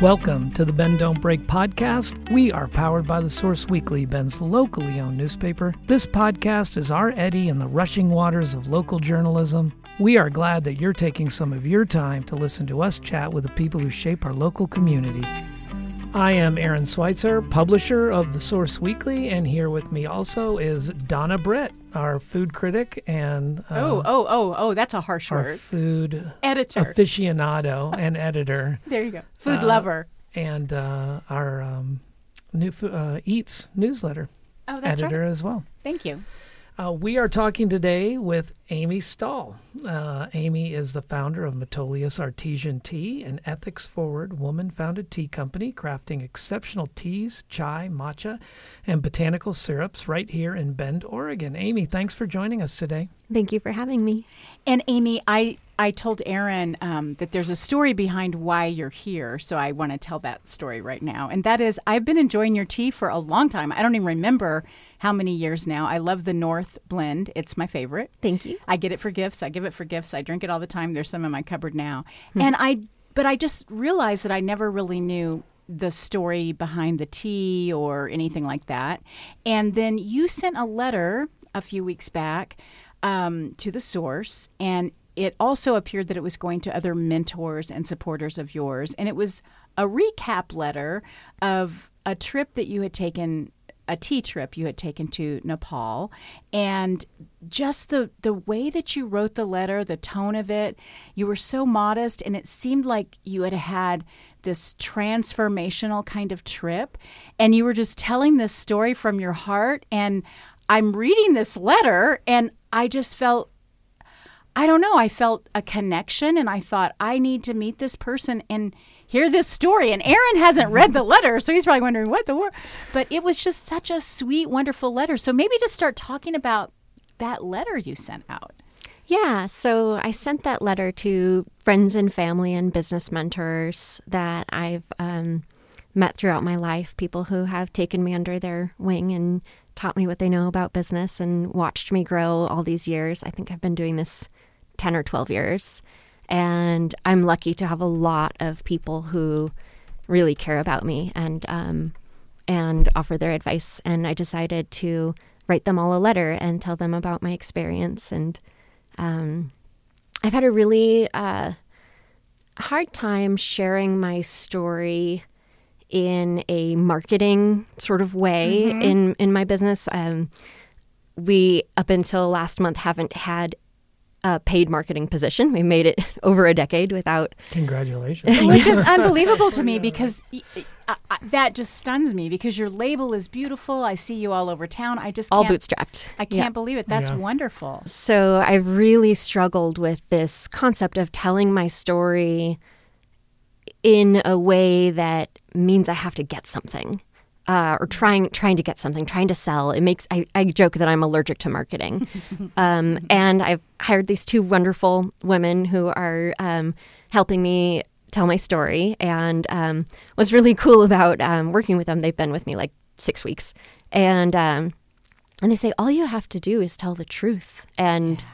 Welcome to the Bend Don't Break podcast. We are powered by the Source Weekly, Bend's locally owned newspaper. This podcast is our eddy in the rushing waters of local journalism. We are glad that you're taking some of your time to listen to us chat with the people who shape our local community. I am Aaron Schweitzer, publisher of the Source Weekly, and here with me also is Donna Britt, our food critic and uh, oh, oh, oh, oh, that's a harsh our word. food Editor. aficionado and editor, there you go. Food Uh, lover. and uh, our um, new uh, Eats newsletter Oh, that's editor right. as well. Thank you. Uh, we are talking today with Amy Stahl. Uh, Amy is the founder of Metolius Artisan Tea, an ethics forward woman founded tea company crafting exceptional teas, chai, matcha, and botanical syrups right here in Bend, Oregon. Amy, thanks for joining us today. Thank you for having me. And Amy, I I told Aaron um, that there's a story behind why you're here, so I want to tell that story right now. And that is, I've been enjoying your tea for a long time. I don't even remember how many years now. I love the North blend; it's my favorite. Thank you. I get it for gifts. I give it for gifts. I drink it all the time. There's some in my cupboard now. And I, but I just realized that I never really knew the story behind the tea or anything like that. And then you sent a letter a few weeks back um, to the source, and it also appeared that it was going to other mentors and supporters of yours. And it was a recap letter of a trip that you had taken a tea trip you had taken to Nepal. And just the the way that you wrote the letter the tone of it you were so modest and it seemed like you had had this transformational kind of trip. And you were just telling this story from your heart. And I'm reading this letter and I just felt I don't know. I felt a connection and I thought, I need to meet this person and hear this story. And Aaron hasn't read the letter, so he's probably wondering what the word. But it was just such a sweet, wonderful letter. So maybe just start talking about that letter you sent out. Yeah, so I sent that letter to friends and family and business mentors that I've um, met throughout my life, people who have taken me under their wing and taught me what they know about business and watched me grow all these years. I think I've been doing this 10 or 12 years. And I'm lucky to have a lot of people who really care about me and um, and offer their advice. And I decided to write them all a letter and tell them about my experience. And um, I've had a really uh, hard time sharing my story in a marketing sort of way in in my business. Um, we up until last month haven't had a paid marketing position. We made it over a decade without Congratulations. Which is unbelievable to me because y- I- I- that just stuns me because your label is beautiful. I see you all over town. I just all bootstrapped. I can't Yeah. believe it. That's Yeah. wonderful. So I've really struggled with this concept of telling my story in a way that means I have to get something. Uh, or trying trying to get something, trying to sell. It makes I, I joke that I'm allergic to marketing, um, and I've hired these two wonderful women who are um, helping me tell my story. And um, what's really cool about um, working with them, they've been with me like six weeks, and um, and they say all you have to do is tell the truth. And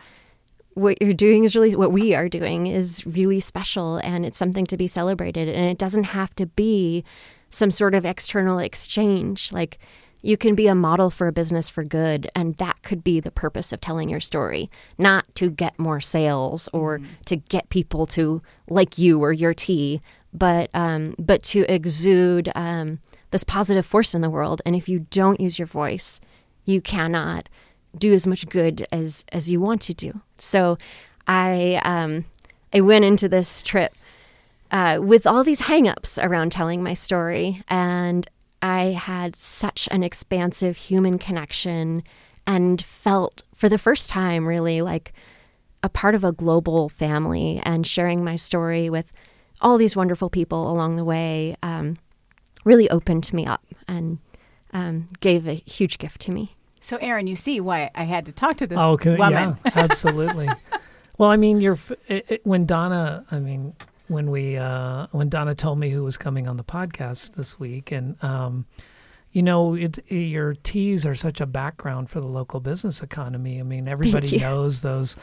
what you're doing is really what we are doing is really special and it's something to be celebrated. And it doesn't have to be some sort of external exchange. Like you can be a model for a business for good and that could be the purpose of telling your story. Not to get more sales or to get people to like you or your tea but um, but to exude um, this positive force in the world. And if you don't use your voice you cannot do as much good as as you want to do. So I um I went into this trip uh, with all these hangups around telling my story and I had such an expansive human connection and felt for the first time really like a part of a global family and sharing my story with all these wonderful people along the way um, really opened me up and um, gave a huge gift to me. So, Aaron, you see why I had to talk to this Oh, okay, woman. yeah, absolutely. well, I mean, you're it, it, when Donna. I mean, when we uh, when Donna told me who was coming on the podcast this week, and um, you know, it, your teas are such a background for the local business economy. I mean, everybody knows those.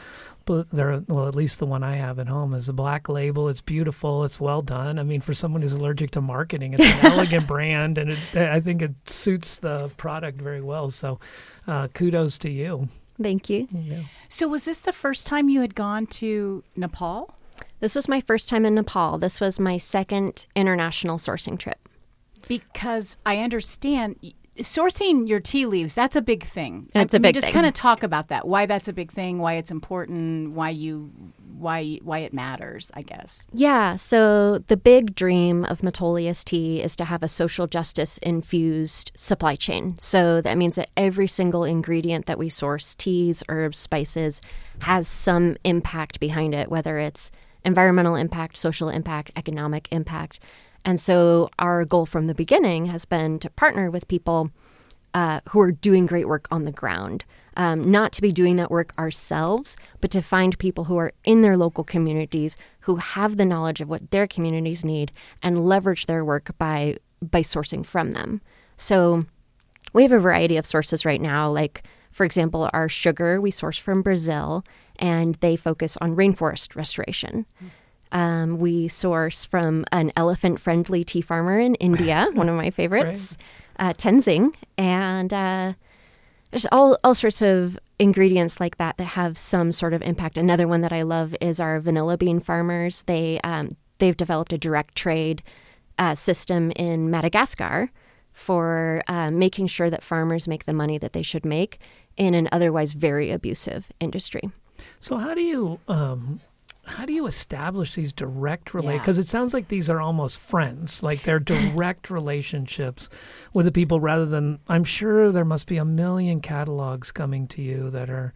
They're well, at least the one I have at home is a black label. It's beautiful. It's well done. I mean, for someone who's allergic to marketing, it's an elegant brand, and it, I think it suits the product very well. So, uh, kudos to you. Thank you. Yeah. So, was this the first time you had gone to Nepal? This was my first time in Nepal. This was my second international sourcing trip. Because I understand sourcing your tea leaves, that's a big thing. That's I a big just thing. kind of talk about that. Why that's a big thing, why it's important, why you why why it matters, I guess. Yeah, so the big dream of Metolius Tea is to have a social justice infused supply chain. So that means that every single ingredient that we source, teas, herbs, spices, has some impact behind it, whether it's environmental impact, social impact, economic impact. And so our goal from the beginning has been to partner with people uh, who are doing great work on the ground. Um, not to be doing that work ourselves, but to find people who are in their local communities who have the knowledge of what their communities need and leverage their work by by sourcing from them. So we have a variety of sources right now. Like, for example, our sugar we source from Brazil, and they focus on rainforest restoration. Um, we source from an elephant friendly tea farmer in India, one of my favorites, uh, Tenzing. And uh, there's all, all sorts of ingredients like that that have some sort of impact. Another one that I love is our vanilla bean farmers. They, um, they've developed a direct trade uh, system in Madagascar for uh, making sure that farmers make the money that they should make in an otherwise very abusive industry. So how do you um, how do you establish these direct relate? Yeah. Because it sounds like these are almost friends, like they're direct relationships with the people, rather than I'm sure there must be a million catalogs coming to you that are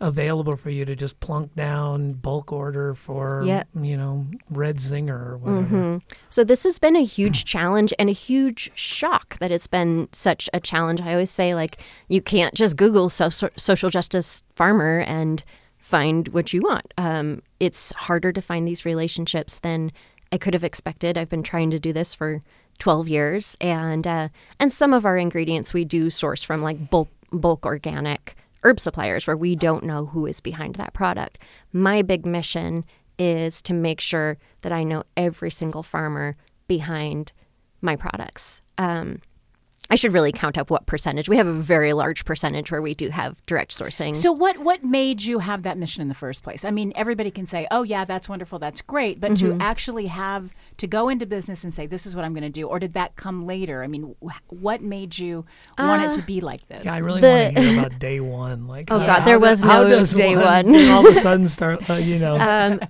available for you to just plunk down, bulk order for, Yep. you know, Red Zinger or whatever. hmm So this has been a huge challenge and a huge shock that it's been such a challenge. I always say like you can't just Google so- social justice farmer and find what you want. Um, it's harder to find these relationships than I could have expected. I've been trying to do this for 12 years, and uh, and some of our ingredients we do source from like bulk bulk organic herb suppliers where we don't know who is behind that product. My big mission is to make sure that I know every single farmer behind my products. Um, I should really count up what percentage. We have a very large percentage where we do have direct sourcing. So what what made you have that mission in the first place? I mean, everybody can say, "Oh yeah, that's wonderful, that's great," but Mm-hmm. to actually have to go into business and say, "This is what I'm going to do," or did that come later? I mean, wh- what made you want it to be like this? Yeah, I really The- want to hear about day one. Like, Oh, how- God, there how do- was how no does day one. all of a sudden start, uh, you know, um,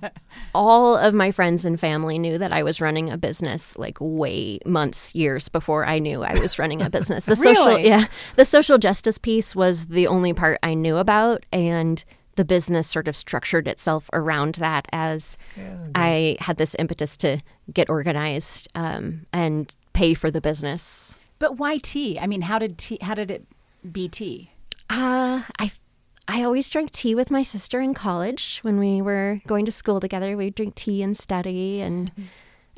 all of my friends and family knew that I was running a business like way months, years before I knew I was running a business. The social, yeah, the social justice piece was the only part I knew about, and the business sort of structured itself around that as I had this impetus to get organized um, and pay for the business. But why tea? I mean, how did tea? How did it be tea? Uh, I I always drank tea with my sister in college when we were going to school together. We'd drink tea and study, and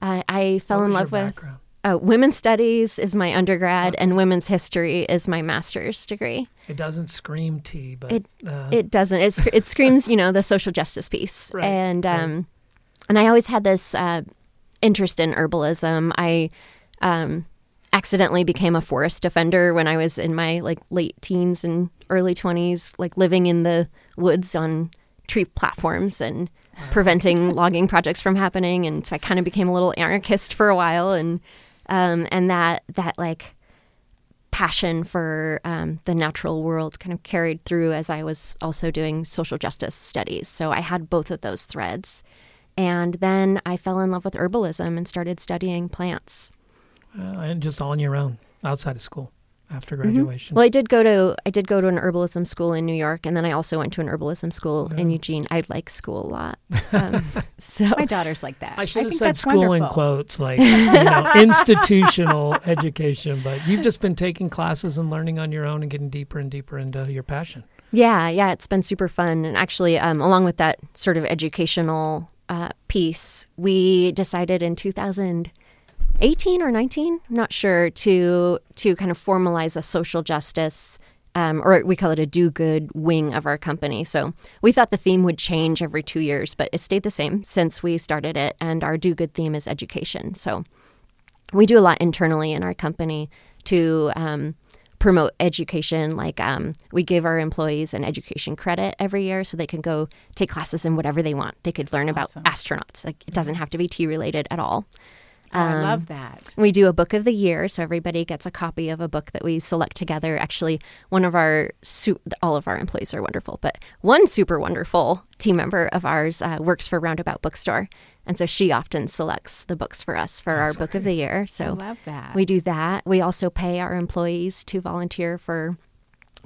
uh, I fell in love with. background? Oh, women's studies is my undergrad, and women's history is my master's degree. It doesn't scream tea, but It- uh, It doesn't. It, sc- it screams, you know, the social justice piece, Right, and right. um, and I always had this uh, interest in herbalism. I um, accidentally became a forest defender when I was in my like late teens and early twenties, like living in the woods on tree platforms and preventing logging projects from happening. And so I kind of became a little anarchist for a while, and um, and that that like passion for um, the natural world kind of carried through as I was also doing social justice studies. So I had both of those threads. And then I fell in love with herbalism and started studying plants. uh, and just on your own outside of school after Mm-hmm. graduation. Well, I did go to I did go to an herbalism school in New York, and then I also went to an herbalism school in Eugene. I like school a lot, um, so My daughter's like that. I should have said that's school in quotes, like you know, institutional education. But you've just been taking classes and learning on your own and getting deeper and deeper into your passion. Yeah, yeah, it's been super fun. And actually, um, along with that sort of educational uh, piece, we decided in 2008 18 or 19, I'm not sure, to to kind of formalize a social justice um, or we call it a do good wing of our company. So we thought the theme would change every two years, but it stayed the same since we started it. And our do good theme is education. So we do a lot internally in our company to um, promote education. Like um, we give our employees an education credit every year so they can go take classes in whatever they want. They could learn awesome. about astronauts. Like it doesn't have to be tea related at all. Oh, I Um, love that. We do a book of the year, so everybody gets a copy of a book that we select together. Actually, one of our su- all of our employees are wonderful, but one super wonderful team member of ours uh, works for Roundabout Bookstore, and so she often selects the books for us for our book of the year. I So love that. we do that. We also pay our employees to volunteer for.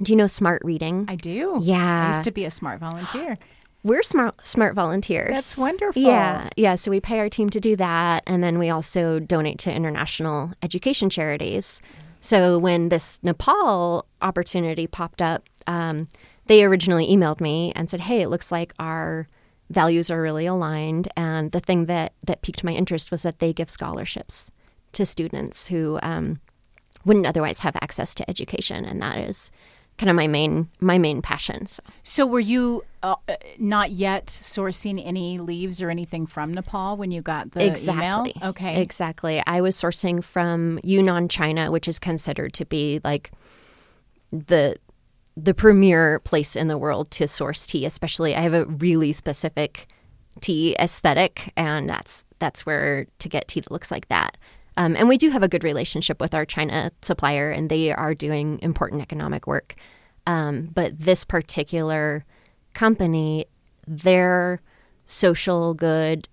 Do you know Smart Reading? I do. Yeah. I used to be a smart volunteer. We're smart smart volunteers. That's wonderful. Yeah, yeah. So we pay our team to do that, and then we also donate to international education charities. So when this Nepal opportunity popped up, um, they originally emailed me and said, "Hey, it looks like our values are really aligned." And the thing that that piqued my interest was that they give scholarships to students who um, wouldn't otherwise have access to education, and that is kind of my main my main passion. So. So were you uh, uh, not yet sourcing any leaves or anything from Nepal when you got the exactly. email? Okay. Exactly. I was sourcing from Yunnan, China, which is considered to be like the the premier place in the world to source tea. Especially, I have a really specific tea aesthetic, and that's that's where to get tea that looks like that. Um, and we do have a good relationship with our China supplier, and they are doing important economic work. Um, but this particular company, their social good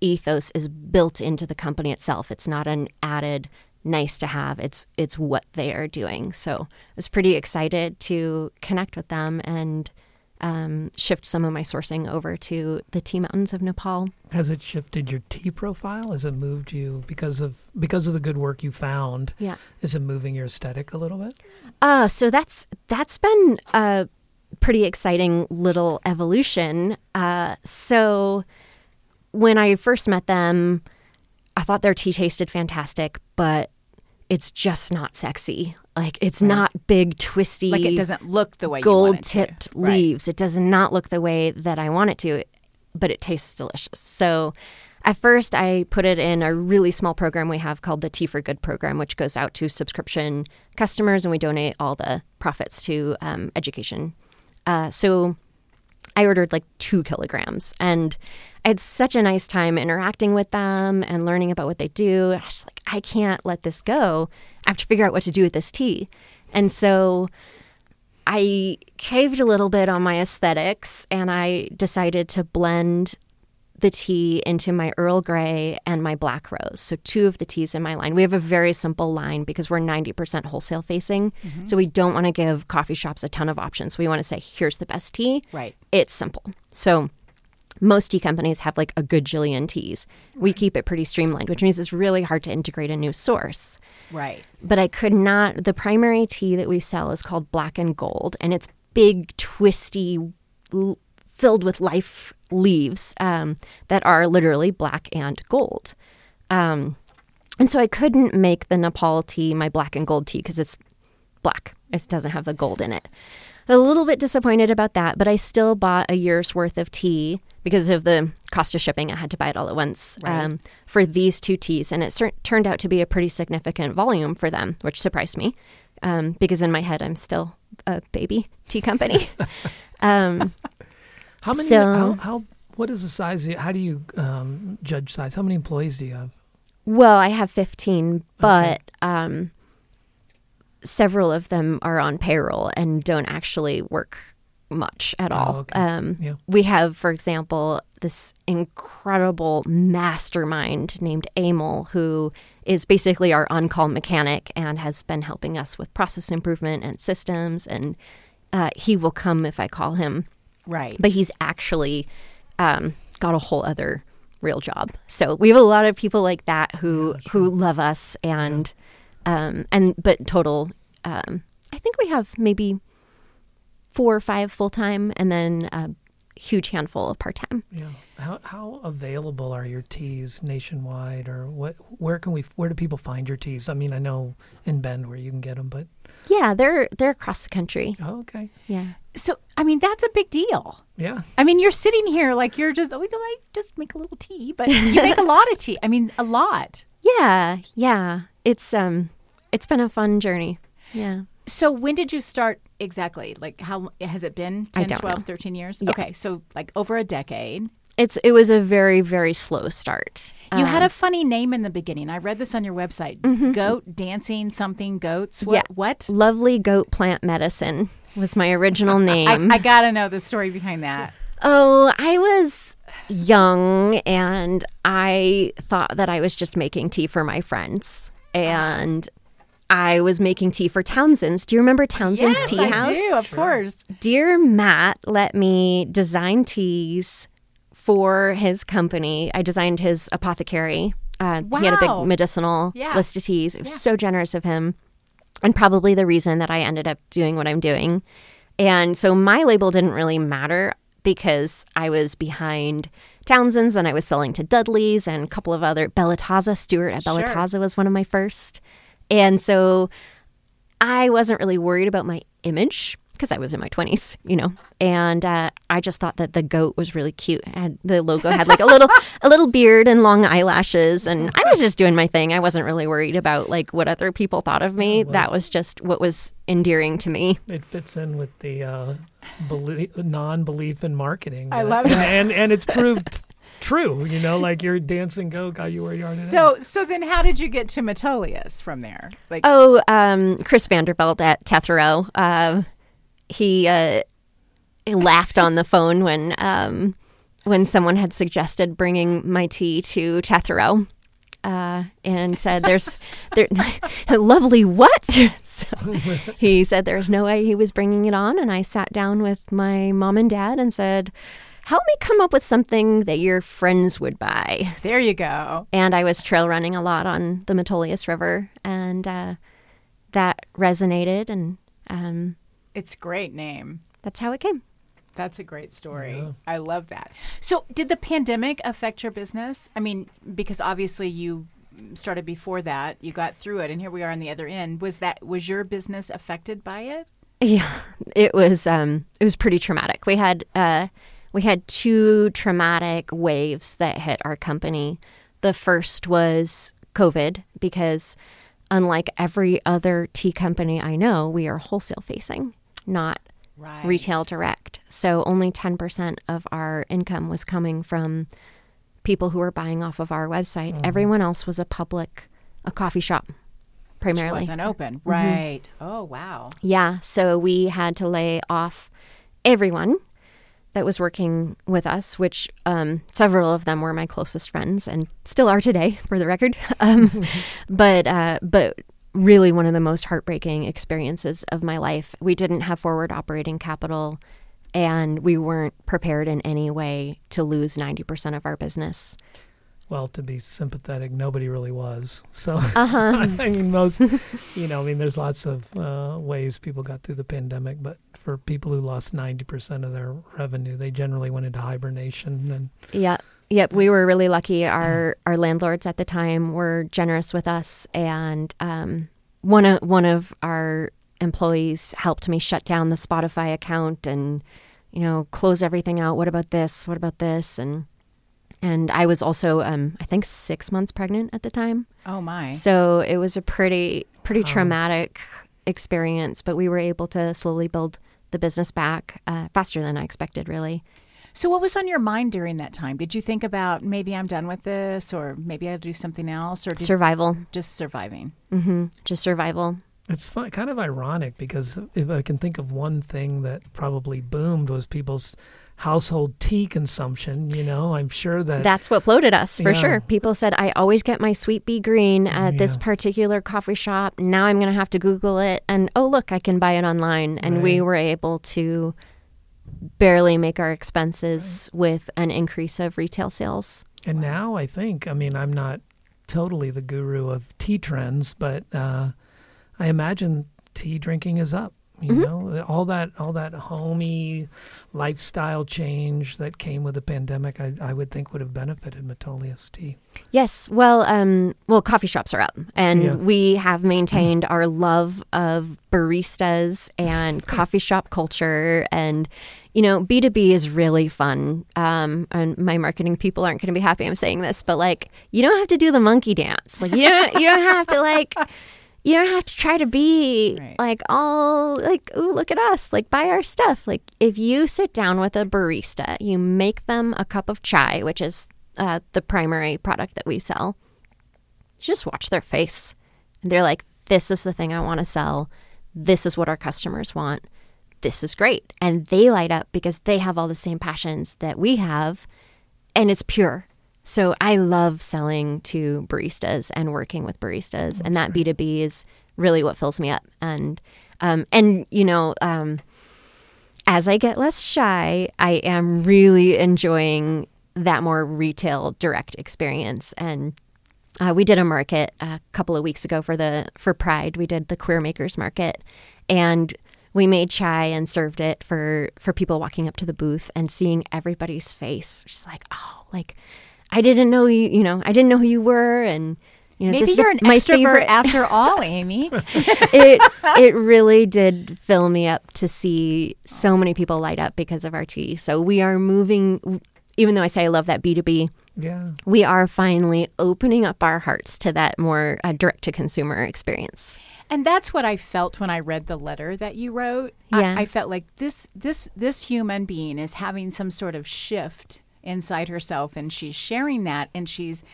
ethos is built into the company itself. It's not an added nice to have. It's it's what they are doing. So I was pretty excited to connect with them and um, shift some of my sourcing over to the tea mountains of Nepal. Has it shifted your tea profile? Has it moved you because of because of the good work you found? Yeah. Is it moving your aesthetic a little bit? Uh, so that's that's been a pretty exciting little evolution. Uh, so when I first met them, I thought their tea tasted fantastic, but it's just not sexy. Like it's not big, twisty, like it doesn't look the way gold tipped Right. leaves. It does not look the way that I want it to, but it tastes delicious. So at first, I put it in a really small program we have called the Tea for Good program, which goes out to subscription customers and we donate all the profits to um, education. Uh, so I ordered like two kilograms and I had such a nice time interacting with them and learning about what they do. I was like, I can't let this go. I have to figure out what to do with this tea. And so I caved a little bit on my aesthetics and I decided to blend the tea into my Earl Grey and my Black Rose. So, two of the teas in my line. We have a very simple line because we're 90% wholesale facing. Mm-hmm. So, we don't want to give coffee shops a ton of options. We want to say, here's the best tea. Right. It's simple. So, most tea companies have like a good jillion teas. We keep it pretty streamlined, which means it's really hard to integrate a new source Right. but I could not. The primary tea that we sell is called Black and Gold, and it's big, twisty, l- filled with life leaves um, that are literally black and gold. Um, and so I couldn't make the Nepal tea my black and gold tea because it's black. It doesn't have the gold in it. A little bit disappointed about that, but I still bought a year's worth of tea because of the cost of shipping. I had to buy it all at once Right. um, for these two teas, and it cer- turned out to be a pretty significant volume for them, which surprised me um, because in my head I'm still a baby tea company. um, How many? So- how, how? What is the size? How do you um, judge size? How many employees do you have? well, I have 15, but um, several of them are on payroll and don't actually work much at Oh, all. okay. Um, Yeah. We have, for example, this incredible mastermind named Amel, who is basically our on call mechanic and has been helping us with process improvement and systems. And uh, he will come if I call him, Right. but he's actually um, got a whole other real job. So we have a lot of people like that who who love us and um, and but total. Um, I think we have maybe four or five full time, and then a huge handful of part time. Yeah. How how available are your teas nationwide, or what? Where can we? Where do people find your teas? I mean, I know in Bend where you can get them, but Yeah, they're they're across the country. oh, okay. Yeah. So, I mean, that's a big deal. Yeah. I mean, you're sitting here like you're just, oh, like just make a little tea, but you make a lot of tea. I mean, a lot. Yeah, yeah. It's um it's been a fun journey. Yeah. So, when did you start exactly? Like, how has it been? I 10, don't 12, know. 13 years? Yeah. Okay. So, like, over a decade. It's it was a very very slow start. You had Um, a funny name in the beginning. I read this on your website. Goat dancing something goats. What? Yeah. What? lovely goat plant medicine was my original name. I, I got to know the story behind that. Oh, I was young and I thought that I was just making tea for my friends. And I was making tea for Townsend's. Do you remember Townsend's yes, Tea I House? I do. Of course. Dear Matt let me design teas for his company. I designed his apothecary. Uh, He had a big medicinal Yeah. list of teas. It was so generous of him. And probably the reason that I ended up doing what I'm doing. And so my label didn't really matter because I was behind Townsend's and I was selling to Dudley's and a couple of other Bellatazza. Stuart at Sure. Bellatazza was one of my first. And so I wasn't really worried about my image because I was in my 20s, you know. And uh, I just thought that the goat was really cute. It had the logo had like a little a little beard and long eyelashes and I was just doing my thing. I wasn't really worried about like what other people thought of me. That was just what was endearing to me. It fits in with the uh, belie- non-belief in marketing. I love and, it. and and it's proved true. You know, like your dancing goat got you where you are today. So, so then how did you get to Metolius from there? Like, Oh, um, Chris Vanderbilt at Tetherow. Uh, he, uh, he laughed on the phone when um, when someone had suggested bringing my tea to Tetherow. Uh, and said, "There's, there, lovely what?" so he said there's no way he was bringing it on, and I sat down with my mom and dad and said, "Help me come up with something that your friends would buy." there you go. and I was trail running a lot on the Metolius River, and uh, that resonated, and um, It's great name. that's how it came. That's a great story. I love that. So, did the pandemic affect your business? I mean, because obviously you started before that, you got through it, and here we are on the other end. Was that was your business affected by it? Yeah, it was um, it was pretty traumatic. We had uh, we had two traumatic waves that hit our company. The first was COVID because, unlike every other tea company I know, we are wholesale facing, not Right. retail direct. So only 10% of our income was coming from people who were buying off of our website. Mm-hmm. Everyone else was a public, a coffee shop Which primarily. wasn't open. Mm-hmm. Right. Oh wow. Yeah. So we had to lay off everyone that was working with us, which um, several of them were my closest friends and still are today, for the record. Um, but uh, but really one of the most heartbreaking experiences of my life. We didn't have forward operating capital, and we weren't prepared in any way to lose ninety percent of our business. Well, to be sympathetic, nobody really was. So Uh-huh. I mean, most, you know, I mean, there's lots of uh, ways people got through the pandemic, but for people who lost 90% of their revenue, they generally went into hibernation. And Yeah. Yep, we were really lucky. Our our landlords at the time were generous with us, and um, one of one of our employees helped me shut down the Spotify account and you know close everything out. What about this? What about this? And and I was also um, I think six months pregnant at the time, Oh my. so it was a pretty pretty traumatic experience. But we were able to slowly build the business back uh, faster than I expected. Really. So, what was on your mind during that time? Did you think about maybe I'm done with this, or maybe I'll do something else, or did Survival, just surviving? hmm just survival. it's fun, kind of ironic because if I can think of one thing that probably boomed was people's household tea consumption, you know, I'm sure that That's what floated us for Yeah. sure. People said, I always get my sweet bee green at this particular coffee shop. Now I'm going to have to Google it. And oh, look, I can buy it online. And we were able to barely make our expenses with an increase of retail sales. And now I think, I mean, I'm not totally the guru of tea trends, but uh, I imagine tea drinking is up. You know, all that all that homey lifestyle change that came with the pandemic, I, I would think would have benefited Metolius tea. Yes. Well, um, well, coffee shops are up, and Yeah. we have maintained our love of baristas and coffee shop culture, and you know, B two B is really fun. Um, and my marketing people aren't going to be happy I'm saying this, but like, you don't have to do the monkey dance. Like, you don't, you don't have to like. You don't have to try to be Right. like all like, ooh, look at us, like buy our stuff. Like if you sit down with a barista, you make them a cup of chai, which is uh, the primary product that we sell. Just watch their face. And they're like, this is the thing I want to sell. This is what our customers want. This is great. And they light up because they have all the same passions that we have and it's pure. So I love selling to baristas and working with baristas, and that B two B is really what fills me up. And um, and you know, um, as I get less shy, I am really enjoying that more retail direct experience. And uh, we did a market a couple of weeks ago for the for Pride. We did the Queer Makers Market, and we made chai and served it for for people walking up to the booth and seeing everybody's face. Just like, oh, like I didn't know you. You know, I didn't know who you were, and you know, Maybe this you're an my extrovert favorite- after all, Amy. it it really did fill me up to see so many people light up because of our tea. So we are moving. Even though I say I love that B two B, Yeah. we are finally opening up our hearts to that more uh, direct to consumer experience. And that's what I felt when I read the letter that you wrote. Yeah. I, I felt like this this this human being is having some sort of shift inside herself and she's sharing that and she's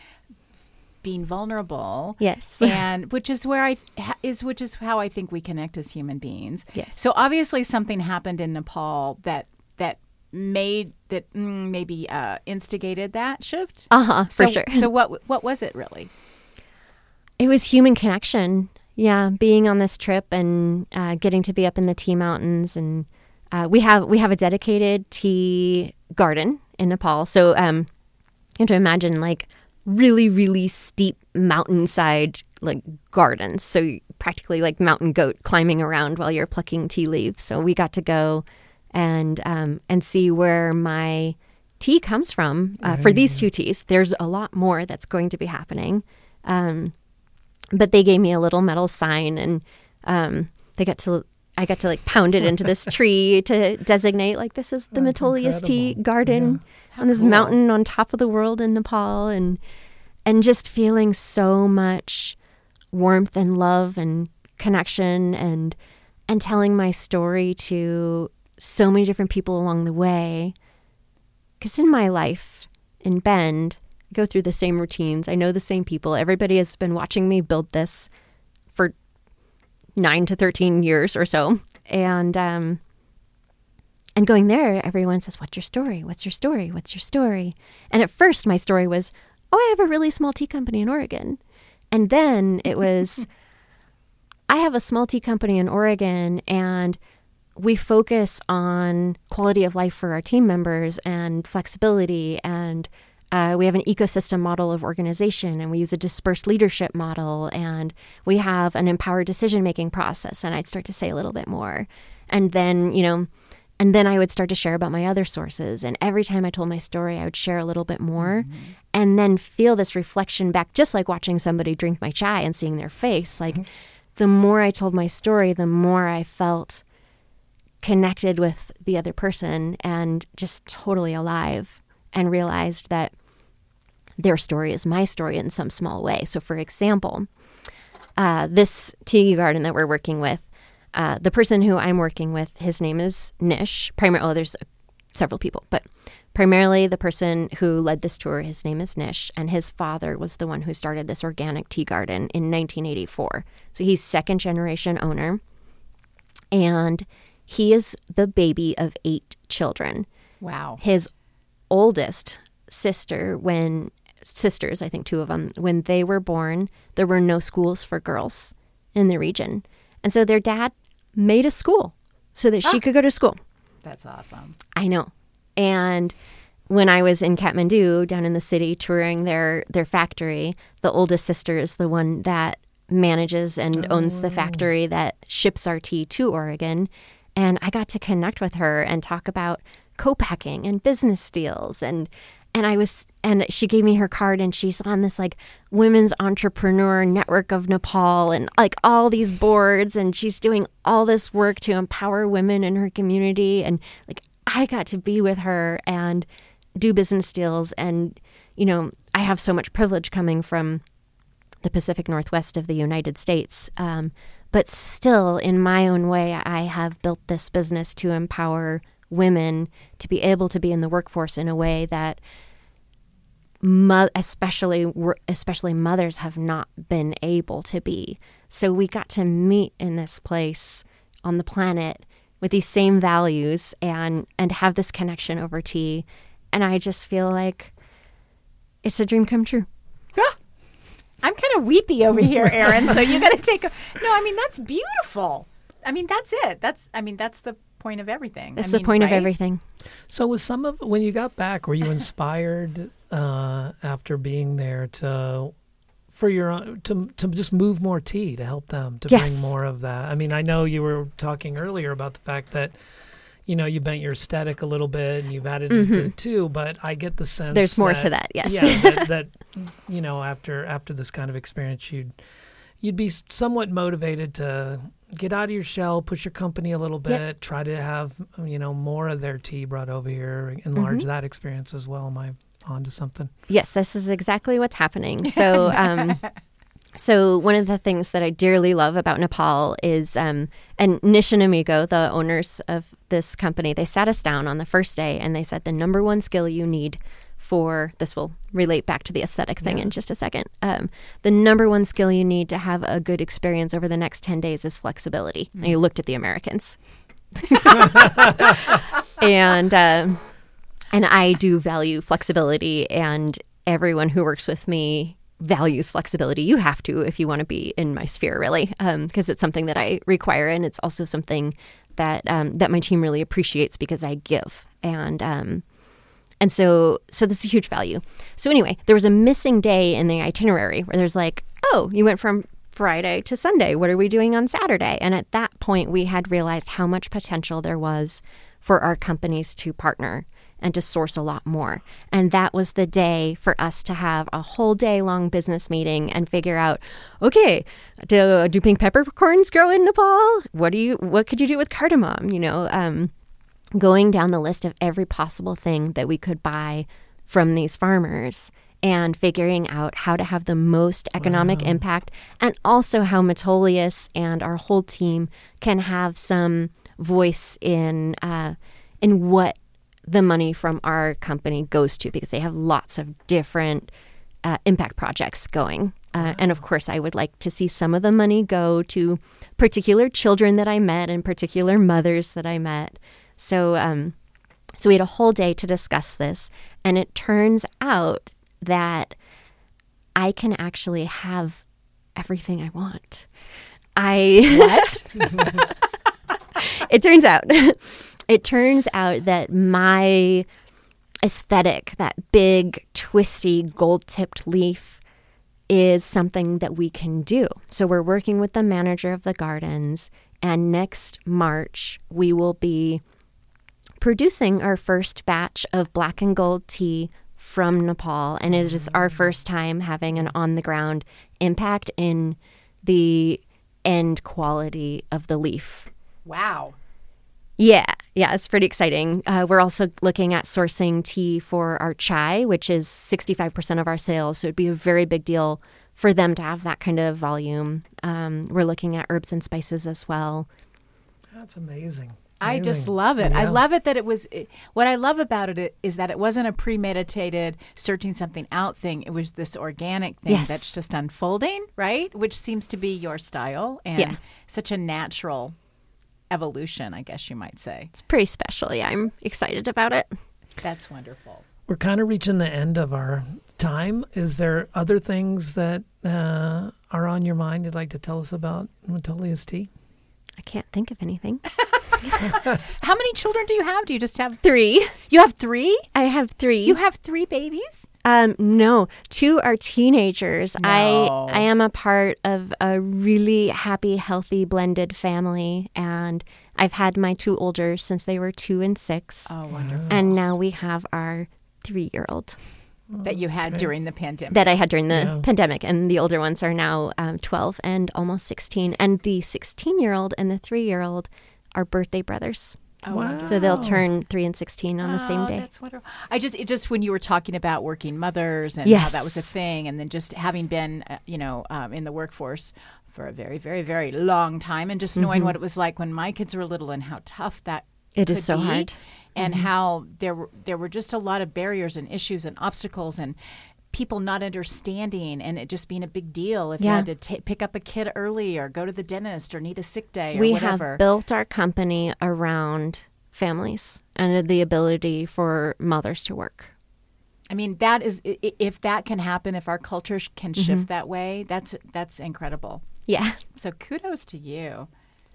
being vulnerable. Yes. and which is where I is which is how I think we connect as human beings. Yes. So obviously something happened in Nepal that that made that mm, maybe uh, instigated that shift. Uh huh. so, For sure. So what what was it really? It was human connection. Yeah, being on this trip and uh, getting to be up in the tea mountains, and uh, we have we have a dedicated tea garden in Nepal. So um, you have to imagine like really really steep mountainside like gardens. So practically like mountain goat climbing around while you're plucking tea leaves. So we got to go and um, and see where my tea comes from uh, for these two teas. There's a lot more that's going to be happening. Um, but they gave me a little metal sign and um, they got to I got to like pound it into this tree to designate like this is the That's Metolius tea garden How on this cool. mountain on top of the world in Nepal and and just feeling so much warmth and love and connection and and telling my story to so many different people along the way because in my life in Bend, I go through the same routines. I know the same people. Everybody has been watching me build this nine to thirteen years or so, and um, and going there, everyone says, "What's your story? What's your story? What's your story?" And at first, my story was, "Oh, I have a really small tea company in Oregon," and then it was, "I have a small tea company in Oregon, and." we focus on quality of life for our team members and flexibility and uh, we have an ecosystem model of organization and we use a dispersed leadership model and we have an empowered decision making process and i'd start to say a little bit more. And then you know and then i would start to share about my other sources and every time i told my story i would share a little bit more and then feel this reflection back just like watching somebody drink my chai and seeing their face. Like the more i told my story the more i felt connected with the other person and just totally alive and realized that their story is my story in some small way. So, for example, uh, this tea garden that we're working with, uh, the person who I'm working with, his name is Nish. Primarily, oh, there's uh, several people, but primarily the person who led this tour, his name is Nish, and his father was the one who started this organic tea garden in 1984. So he's second generation owner and he is the baby of eight children. Wow. His oldest sister, when sisters, I think two of them, when they were born, there were no schools for girls in the region. And so their dad made a school so that she ah. could go to school. That's awesome. I know. And when I was in Kathmandu, down in the city, touring their their factory, the oldest sister is the one that manages and owns the oh. factory that ships our tea to Oregon. And I got to connect with her and talk about co-packing and business deals. And and I was and she gave me her card and she's on this like women's entrepreneur network of Nepal and like all these boards. And she's doing all this work to empower women in her community. And like I got to be with her and do business deals. And you know I have so much privilege coming from the Pacific Northwest of the United States. Um, but still in my own way I have built this business to empower women to be able to be in the workforce in a way that mo- especially especially mothers have not been able to be. So we got to meet in this place on the planet with these same values and and have this connection over tea and I just feel like it's a dream come true. Ah, I'm kind of weepy over here, Aaron. so you got to take a No, I mean that's beautiful. I mean that's it. That's I mean that's the point of everything. That's I the mean, point right? of everything. So, was some of when you got back, were you inspired uh, after being there to for your own, to to just move more tea to help them to Yes. bring more of that? I mean, I know you were talking earlier about the fact that you know you bent your aesthetic a little bit and you've added it to too, but I get the sense Mm-hmm. There's more to that, yes. yeah, that, that you know after after this kind of experience, you'd you'd be somewhat motivated to get out of your shell, push your company a little bit, Yep. try to have you know more of their tea brought over here, enlarge Mm-hmm. that experience as well. Am I onto something? Yes, this is exactly what's happening. So, um, so one of the things that I dearly love about Nepal is, um, and Nish and Amigo, the owners of this company, they sat us down on the first day and they said the number one skill you need for this will relate back to the aesthetic thing in just a second. Um, the number one skill you need to have a good experience over the next 10 days is flexibility. And you looked at the Americans. and um, and I do value flexibility, and everyone who works with me values flexibility. You have to if you want to be in my sphere, really, because it's something that I require, and it's also something that um, that my team really appreciates because I give, and um, and so so this is a huge value. So anyway, there was a missing day in the itinerary where there's like, oh, you went from Friday to Sunday. What are we doing on Saturday? And at that point, we had realized how much potential there was for our companies to partner and to source a lot more. And that was the day for us to have a whole day long business meeting and figure out, okay, do, do pink peppercorns grow in Nepal? What do you what could you do with cardamom? You know, um, going down the list of every possible thing that we could buy from these farmers and figuring out how to have the most economic impact and also how Metolius and our whole team can have some voice in uh, in what the money from our company goes to because they have lots of different uh, impact projects going. Uh, and of course, I would like to see some of the money go to particular children that I met and particular mothers that I met. So, um, so we had a whole day to discuss this, and it turns out that I can actually have everything I want. I What? it turns out it turns out that my aesthetic that big twisty gold-tipped leaf is something that we can do so we're working with the manager of the gardens and next march we will be producing our first batch of black and gold tea from nepal and it is our first time having an on the ground impact in the end quality of the leaf wow. yeah, yeah, it's pretty exciting. Uh, we're also looking at sourcing tea for our chai, which is 65% of our sales. So it'd be a very big deal for them to have that kind of volume. Um, we're looking at herbs and spices as well. That's amazing. I just love it. I love it that it was. It, what I love about it is that it wasn't a premeditated searching something out thing. It was this organic thing Yes. that's just unfolding, right? Which seems to be your style and Yeah. such a natural evolution, I guess you might say. It's pretty special. Yeah, I'm excited about it. That's wonderful. We're kind of reaching the end of our time. Is there other things that uh, are on your mind you'd like to tell us about Metolius tea? I can't think of anything. How many children do you have? Do you just have Three. You have 3? I have three. You have 3 babies? Um, no, two are teenagers. No. I I am a part of a really happy, healthy, blended family, and I've had my two older since they were two and six, Oh, wonderful. and now we have our three-year-old that you had during the pandemic. that I had during the Yeah. pandemic, and the older ones are now um, twelve and almost sixteen, and the sixteen-year-old and the three-year-old are birthday brothers, oh, Wow. so they'll turn three and sixteen on the same Oh, day. That's wonderful. I just, it just when you were talking about working mothers and how that was a thing, and then just having been, uh, you know, um, in the workforce for a very, very, very long time, and just knowing what it was like when my kids were little and how tough that Mm-hmm. It is so be, hard. and how there were there were just a lot of barriers and issues and obstacles and people not understanding and it just being a big deal if you had to ta pick up a kid early or go to the dentist or need a sick day or we whatever. have built our company around families and the ability for mothers to work. I mean, that is if that can happen, if our culture can Mm-hmm. shift that way, that's that's incredible. Yeah. So kudos to you.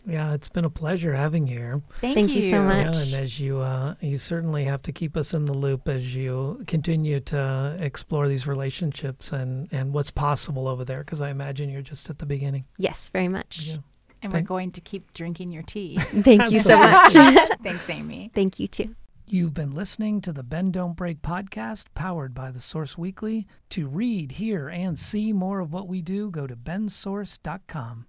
Yeah, it's been a pleasure having you here. Thank, Thank you so Yeah, much. and as you uh, you certainly have to keep us in the loop as you continue to explore these relationships and and what's possible over there because I imagine you're just at the beginning. Yes, very much. Yeah. And Thank- we're going to keep drinking your tea. Thank you so much. Thanks, Amy. Thank you too. You've been listening to the Bend Don't Break podcast powered by the Source Weekly. To read, hear, and see more of what we do, go to bendsource.com.